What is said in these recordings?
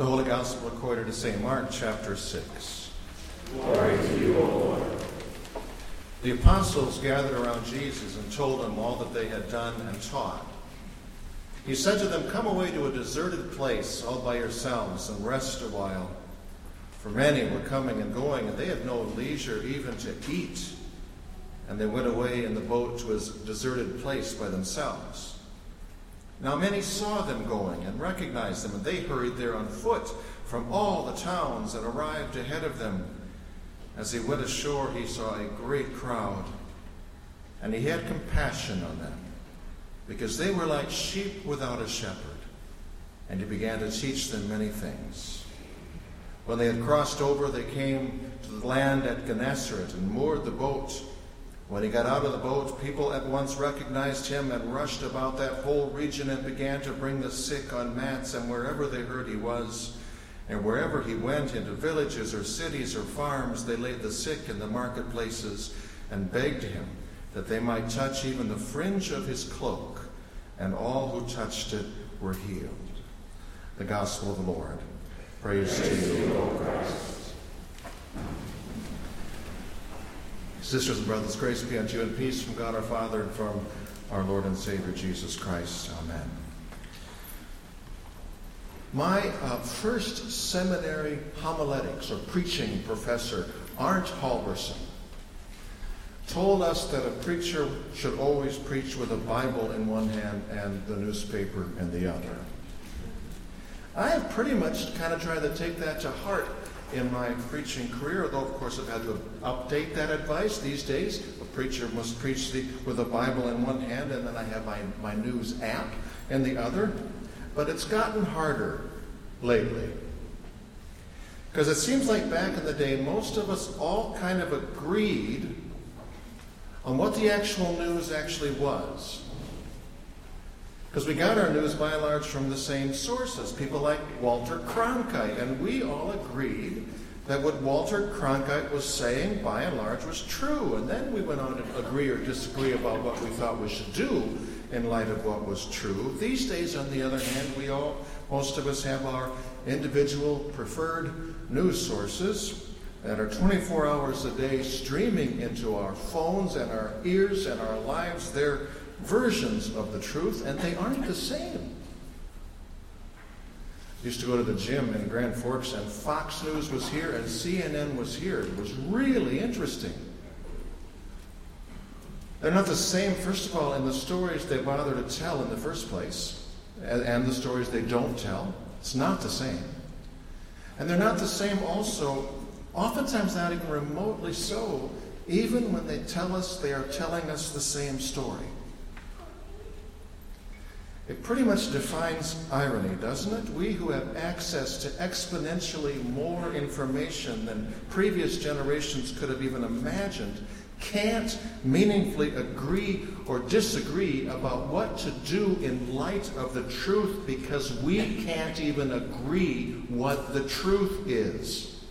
The Holy Gospel according to St. Mark, chapter 6. Glory to you, O Lord. The apostles gathered around Jesus and told him all that they had done and taught. He said to them, Come away to a deserted place all by yourselves and rest a while. For many were coming and going, and they had no leisure even to eat. And they went away in the boat to a deserted place by themselves. Now many saw them going and recognized them, and they hurried there on foot from all the towns and arrived ahead of them. As he went ashore, he saw a great crowd, and he had compassion on them, because they were like sheep without a shepherd. And he began to teach them many things. When they had crossed over, they came to the land at Gennesaret and moored the boat. When he got out of the boat, people at once recognized him and rushed about that whole region and began to bring the sick on mats and wherever they heard he was. And wherever he went, into villages or cities or farms, they laid the sick in the marketplaces and begged him that they might touch even the fringe of his cloak. And all who touched it were healed. The Gospel of the Lord. Praise, Praise to you, O Christ. Sisters and brothers, grace be unto you and peace from God our Father and from our Lord and Savior Jesus Christ. Amen. My uh, first seminary homiletics or preaching professor, Arndt Halverson, told us that a preacher should always preach with a Bible in one hand and the newspaper in the other. I have pretty much kind of tried to take that to heart in my preaching career, though of course I've had to update that advice these days. A preacher must preach the, with a Bible in one hand, and then I have my, my news app in the other. But it's gotten harder lately. Because it seems like back in the day, most of us all kind of agreed on what the actual news actually was. Because we got our news by and large from the same sources, people like Walter Cronkite, and we all agreed that what Walter Cronkite was saying by and large was true. And then we went on to agree or disagree about what we thought we should do in light of what was true. These days, on the other hand, we all, most of us have our individual preferred news sources that are 24 hours a day streaming into our phones and our ears and our lives. They're versions of the truth, and they aren't the same. I used to go to the gym in Grand Forks, and Fox News was here, and CNN was here. It was really interesting. They're not the same, first of all, in the stories they bother to tell in the first place, and the stories they don't tell. It's not the same. And they're not the same also, oftentimes not even remotely so, even when they tell us they are telling us the same story. It pretty much defines irony, doesn't it? We who have access to exponentially more information than previous generations could have even imagined can't meaningfully agree or disagree about what to do in light of the truth because we can't even agree what the truth is.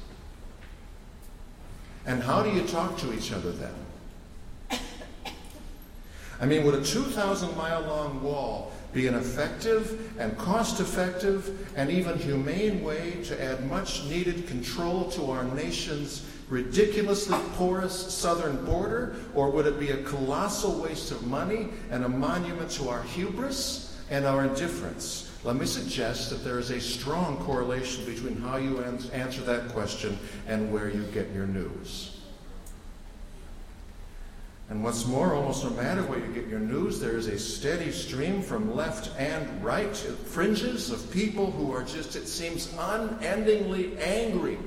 And how do you talk to each other then? I mean, would a 2,000 mile long wall be an effective and cost effective and even humane way to add much needed control to our nation's ridiculously porous southern border? Or would it be a colossal waste of money and a monument to our hubris and our indifference? Let me suggest that there is a strong correlation between how you answer that question and where you get your news. And what's more, almost no matter where you get your news, there is a steady stream from left and right fringes of people who are just, it seems, unendingly angry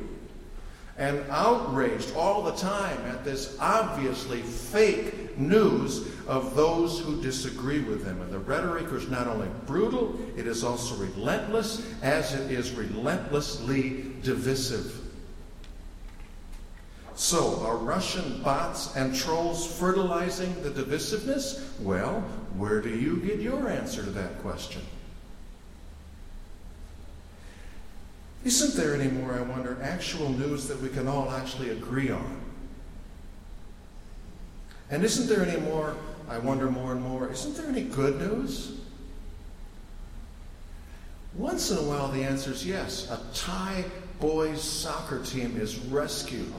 and outraged all the time at this obviously fake news of those who disagree with them. And the rhetoric is not only brutal, it is also relentless, as it is relentlessly divisive. So, are Russian bots and trolls fertilizing the divisiveness? Well, where do you get your answer to that question? Isn't there anymore, I wonder, actual news that we can all actually agree on? And isn't there any more, I wonder more and more, isn't there any good news? Once in a while, the answer is yes. A Thai boys soccer team is rescued,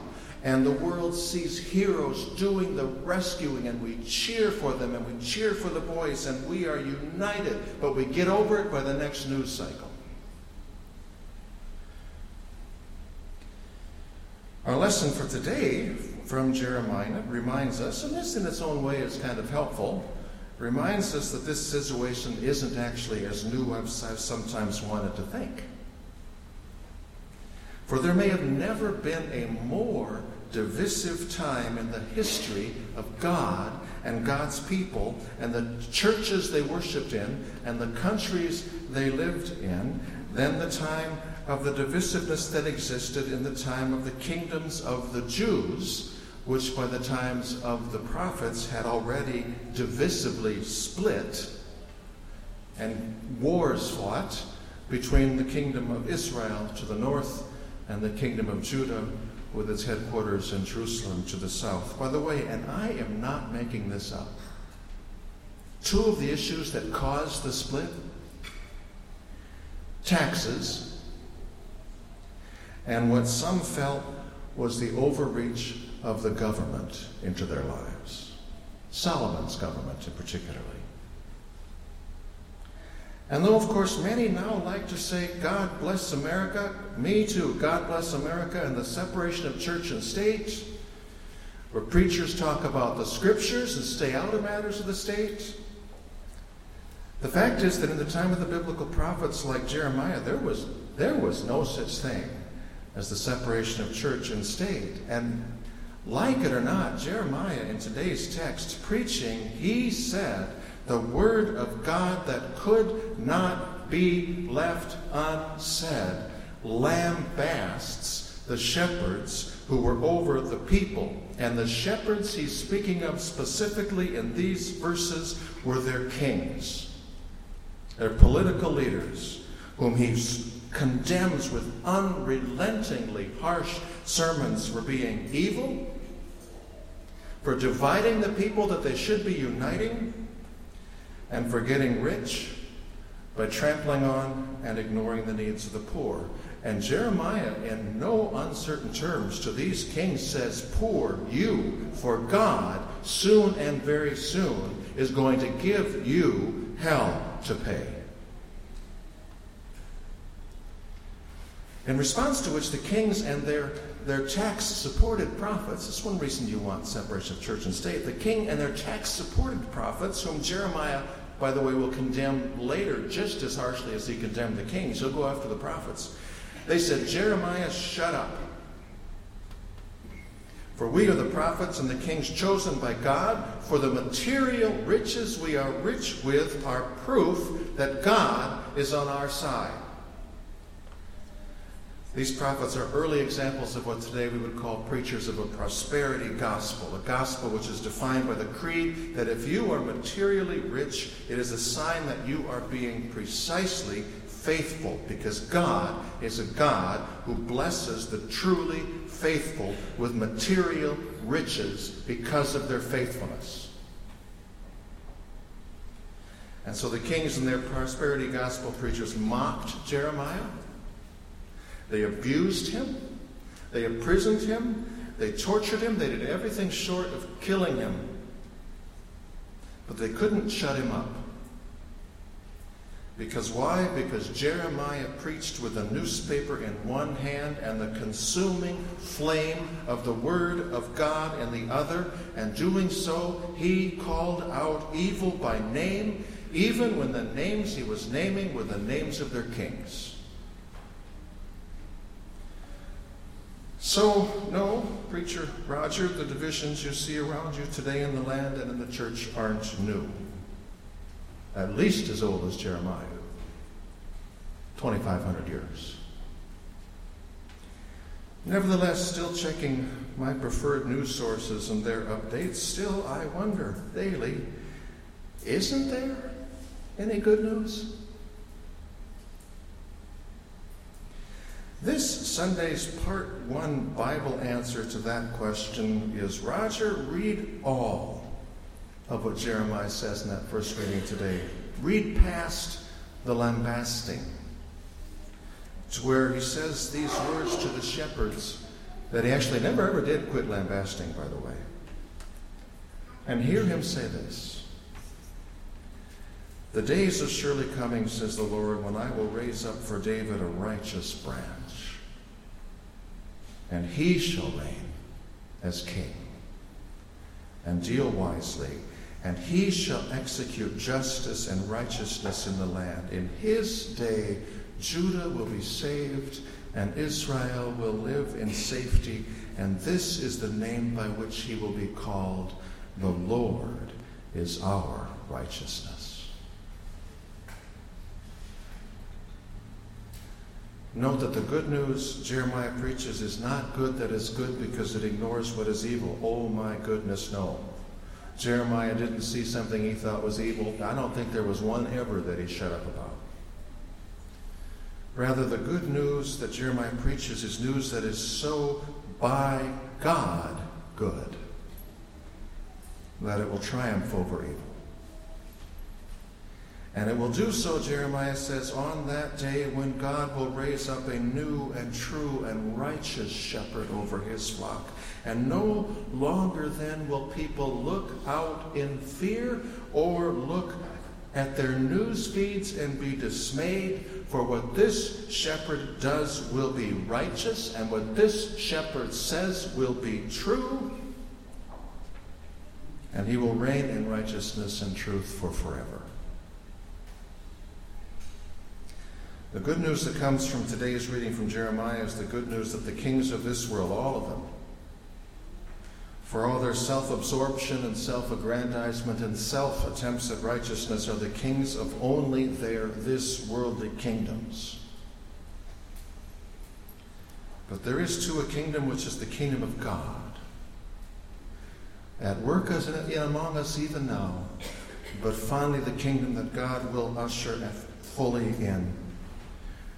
and the world sees heroes doing the rescuing, and we cheer for them, and we cheer for the boys, and we are united, but we get over it by the next news cycle. Our lesson for today from Jeremiah reminds us, and this in its own way is kind of helpful, reminds us that this situation isn't actually as new as I've sometimes wanted to think. For there may have never been a more divisive time in the history of God and God's people and the churches they worshiped in and the countries they lived in than the time of the divisiveness that existed in the time of the kingdoms of the Jews, which by the times of the prophets had already divisively split and wars fought between the kingdom of Israel to the north and the kingdom of Judah with its headquarters in Jerusalem to the south. By the way, and I am not making this up, two of the issues that caused the split taxes and what some felt was the overreach of the government into their lives. Solomon's government, in particularly. And though, of course, many now like to say, God bless America, me too, God bless America, and the separation of church and state, where preachers talk about the scriptures and stay out of matters of the state. The fact is that in the time of the biblical prophets like Jeremiah, there was, there was no such thing as the separation of church and state. And like it or not, Jeremiah in today's text preaching, he said the word of God that could not be left unsaid lambasts the shepherds who were over the people. And the shepherds he's speaking of specifically in these verses were their kings, their political leaders, whom he condemns with unrelentingly harsh sermons for being evil, for dividing the people that they should be uniting, and for getting rich by trampling on and ignoring the needs of the poor. And Jeremiah, in no uncertain terms, to these kings says, Poor you, for God, soon and very soon, is going to give you hell to pay. In response to which the kings and their, their tax supported prophets, this is one reason you want separation of church and state, the king and their tax supported prophets, whom Jeremiah, by the way, will condemn later just as harshly as he condemned the kings, he'll go after the prophets. They said, Jeremiah, shut up. For we are the prophets and the kings chosen by God, for the material riches we are rich with are proof that God is on our side. These prophets are early examples of what today we would call preachers of a prosperity gospel, a gospel which is defined by the creed that if you are materially rich, it is a sign that you are being precisely faithful because God is a God who blesses the truly faithful with material riches because of their faithfulness. And so the kings and their prosperity gospel preachers mocked Jeremiah they abused him. They imprisoned him. They tortured him. They did everything short of killing him. But they couldn't shut him up. Because why? Because Jeremiah preached with a newspaper in one hand and the consuming flame of the Word of God in the other. And doing so, he called out evil by name, even when the names he was naming were the names of their kings. So, no, Preacher Roger, the divisions you see around you today in the land and in the church aren't new. At least as old as Jeremiah 2,500 years. Nevertheless, still checking my preferred news sources and their updates, still I wonder daily isn't there any good news? This Sunday's part one Bible answer to that question is Roger, read all of what Jeremiah says in that first reading today. Read past the lambasting to where he says these words to the shepherds that he actually never ever did quit lambasting, by the way. And hear him say this The days are surely coming, says the Lord, when I will raise up for David a righteous branch, and he shall reign as king and deal wisely, and he shall execute justice and righteousness in the land. In his day, Judah will be saved, and Israel will live in safety, and this is the name by which he will be called the Lord is our righteousness. Note that the good news Jeremiah preaches is not good that is good because it ignores what is evil. Oh my goodness, no. Jeremiah didn't see something he thought was evil. I don't think there was one ever that he shut up about. Rather, the good news that Jeremiah preaches is news that is so by God good that it will triumph over evil. And it will do so, Jeremiah says, on that day when God will raise up a new and true and righteous shepherd over his flock. And no longer then will people look out in fear or look at their news feeds and be dismayed, for what this shepherd does will be righteous, and what this shepherd says will be true, and he will reign in righteousness and truth for forever. The good news that comes from today's reading from Jeremiah is the good news that the kings of this world, all of them, for all their self absorption and self aggrandizement and self attempts at righteousness, are the kings of only their this worldly kingdoms. But there is too a kingdom which is the kingdom of God, at work as in among us even now, but finally the kingdom that God will usher fully in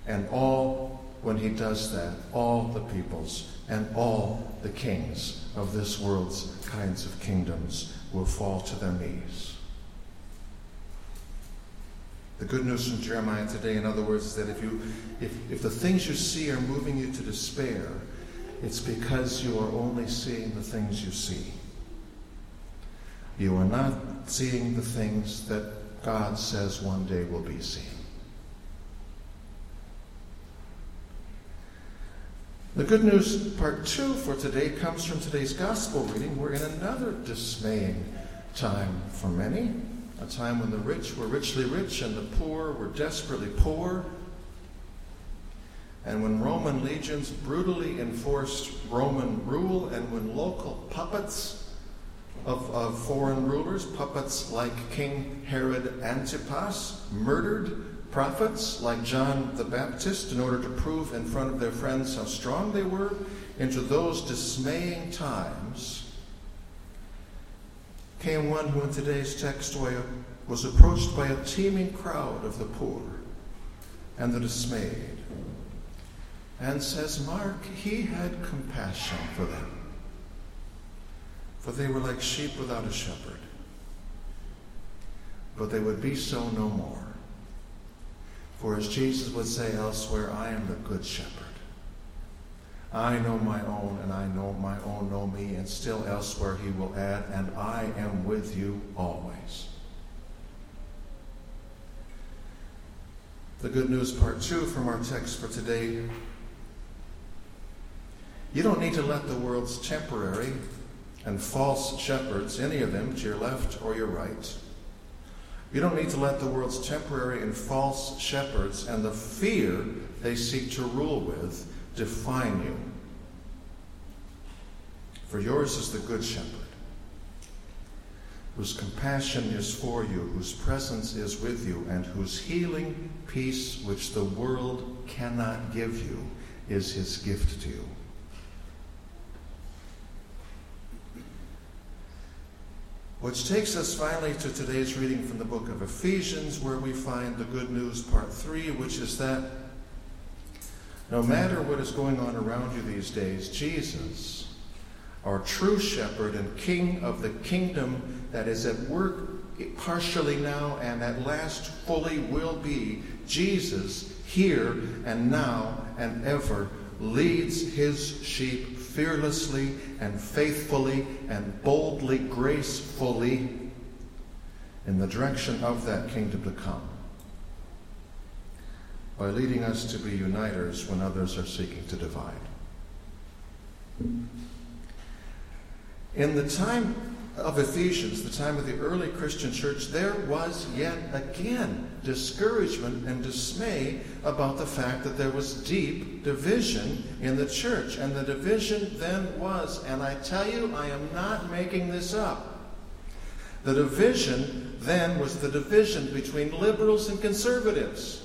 and all, when he does that, all the peoples and all the kings of this world's kinds of kingdoms will fall to their knees. The good news from Jeremiah today, in other words, is that if, you, if, if the things you see are moving you to despair, it's because you are only seeing the things you see. You are not seeing the things that God says one day will be seen. The good news, part two for today, comes from today's gospel reading. We're in another dismaying time for many, a time when the rich were richly rich and the poor were desperately poor, and when Roman legions brutally enforced Roman rule, and when local puppets of, of foreign rulers, puppets like King Herod Antipas, murdered prophets like John the Baptist in order to prove in front of their friends how strong they were into those dismaying times. Came one who in today's text was approached by a teeming crowd of the poor and the dismayed and says mark he had compassion for them for they were like sheep without a shepherd but they would be so no more for as Jesus would say elsewhere, I am the good shepherd. I know my own, and I know my own know me, and still elsewhere he will add, and I am with you always. The good news, part two from our text for today. You don't need to let the world's temporary and false shepherds, any of them, to your left or your right, you don't need to let the world's temporary and false shepherds and the fear they seek to rule with define you. For yours is the Good Shepherd, whose compassion is for you, whose presence is with you, and whose healing peace, which the world cannot give you, is his gift to you. Which takes us finally to today's reading from the book of Ephesians, where we find the good news, part three, which is that no matter what is going on around you these days, Jesus, our true shepherd and king of the kingdom that is at work partially now and at last fully will be Jesus, here and now and ever, leads his sheep fearlessly and faithfully and boldly, gracefully in the direction of that kingdom to come by leading us to be uniters when others are seeking to divide. In the time of Ephesians, the time of the early Christian church, there was yet again discouragement and dismay about the fact that there was deep division in the church. And the division then was, and I tell you, I am not making this up. The division then was the division between liberals and conservatives.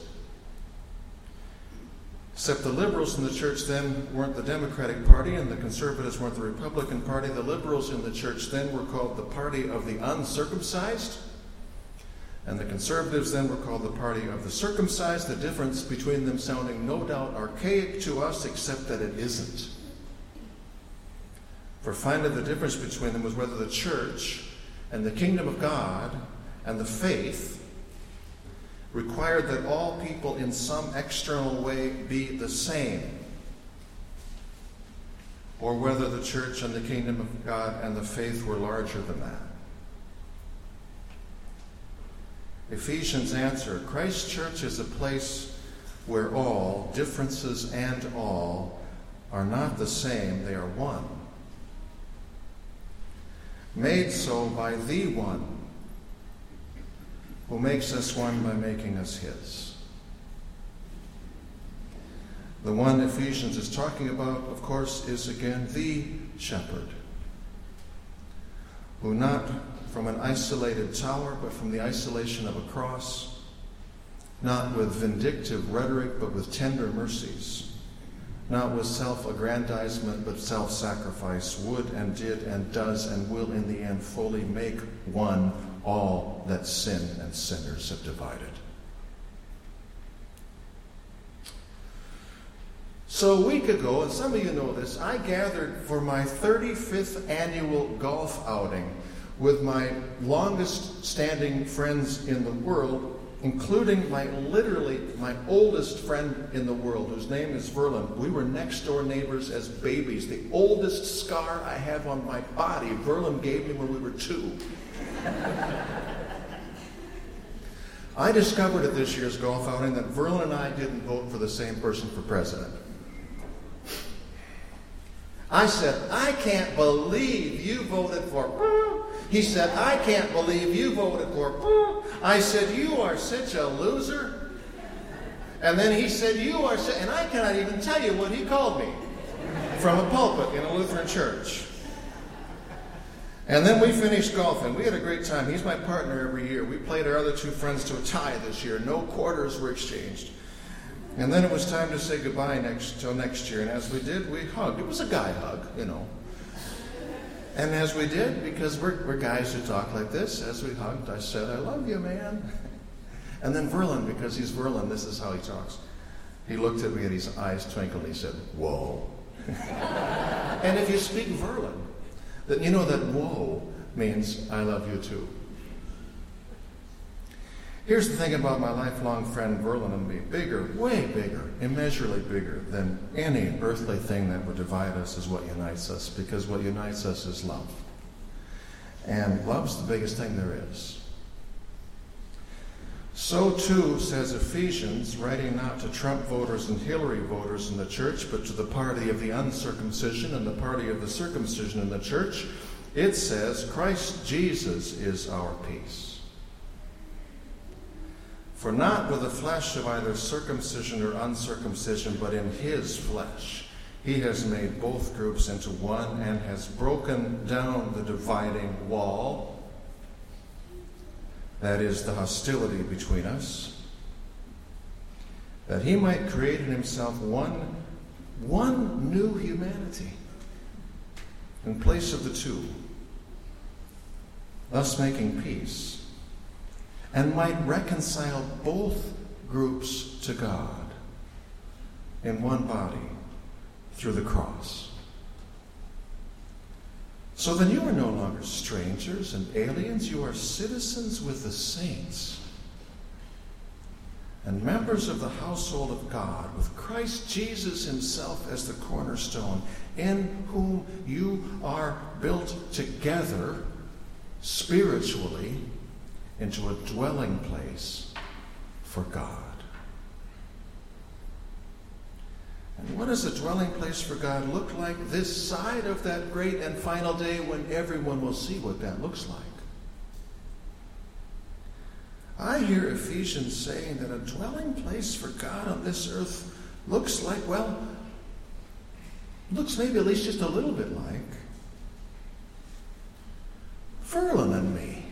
Except the liberals in the church then weren't the Democratic Party and the conservatives weren't the Republican Party. The liberals in the church then were called the party of the uncircumcised. And the conservatives then were called the party of the circumcised, the difference between them sounding no doubt archaic to us, except that it isn't. For finally, the difference between them was whether the church and the kingdom of God and the faith required that all people in some external way be the same, or whether the church and the kingdom of God and the faith were larger than that. Ephesians answer Christ's church is a place where all, differences and all, are not the same, they are one. Made so by the one who makes us one by making us his. The one Ephesians is talking about, of course, is again the shepherd, who not from an isolated tower, but from the isolation of a cross, not with vindictive rhetoric, but with tender mercies, not with self aggrandizement, but self sacrifice, would and did and does and will in the end fully make one all that sin and sinners have divided. So a week ago, and some of you know this, I gathered for my 35th annual golf outing with my longest standing friends in the world, including my literally my oldest friend in the world, whose name is Verlin. We were next door neighbors as babies. The oldest scar I have on my body, Verlin gave me when we were two. I discovered at this year's golf outing that Verlin and I didn't vote for the same person for president. I said, I can't believe you voted for. He said, I can't believe you voted for. I said, You are such a loser. And then he said, You are, and I cannot even tell you what he called me from a pulpit in a Lutheran church. And then we finished golfing. We had a great time. He's my partner every year. We played our other two friends to a tie this year. No quarters were exchanged. And then it was time to say goodbye next till next year. And as we did, we hugged. It was a guy hug, you know. And as we did, because we're, we're guys who talk like this, as we hugged, I said, I love you, man. And then Verlin, because he's Verlin, this is how he talks. He looked at me and his eyes twinkled he said, Whoa. and if you speak Verlin, that you know that whoa means I love you too. Here's the thing about my lifelong friend Verlin and me bigger, way bigger, immeasurably bigger than any earthly thing that would divide us is what unites us, because what unites us is love. And love's the biggest thing there is. So too, says Ephesians, writing not to Trump voters and Hillary voters in the church, but to the party of the uncircumcision and the party of the circumcision in the church, it says, Christ Jesus is our peace. For not with the flesh of either circumcision or uncircumcision, but in his flesh, he has made both groups into one and has broken down the dividing wall that is, the hostility between us, that he might create in himself one, one new humanity in place of the two, thus making peace, and might reconcile both groups to God in one body through the cross. So then you are no longer strangers and aliens, you are citizens with the saints and members of the household of God, with Christ Jesus himself as the cornerstone, in whom you are built together spiritually into a dwelling place for God. And what does a dwelling place for God look like this side of that great and final day when everyone will see what that looks like? I hear Ephesians saying that a dwelling place for God on this earth looks like, well, looks maybe at least just a little bit like Verlin and me.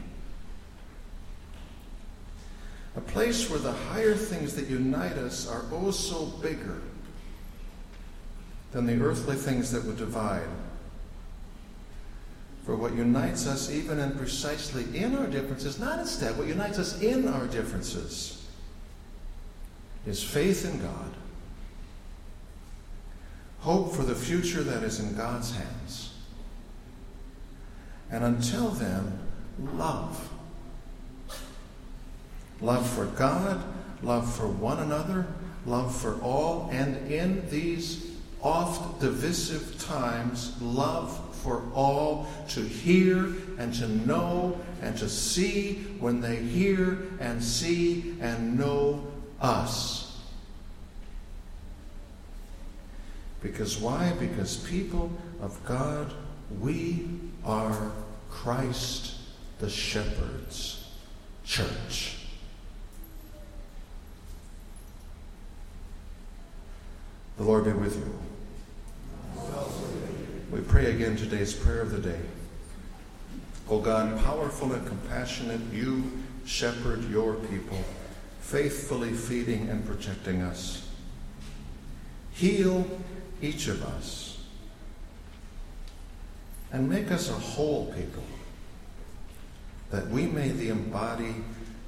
A place where the higher things that unite us are oh so bigger than the earthly things that would divide. For what unites us, even and precisely in our differences, not instead, what unites us in our differences, is faith in God, hope for the future that is in God's hands, and until then, love. Love for God, love for one another, love for all, and in these oft divisive times, love for all to hear and to know and to see when they hear and see and know us. Because why? Because people of God, we are Christ the Shepherd's church. The Lord be with you. We pray again today's prayer of the day. O God, powerful and compassionate, you shepherd your people, faithfully feeding and protecting us. Heal each of us and make us a whole people that we may embody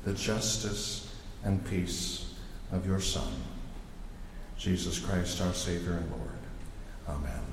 the justice and peace of your Son, Jesus Christ, our Savior and Lord. Amen.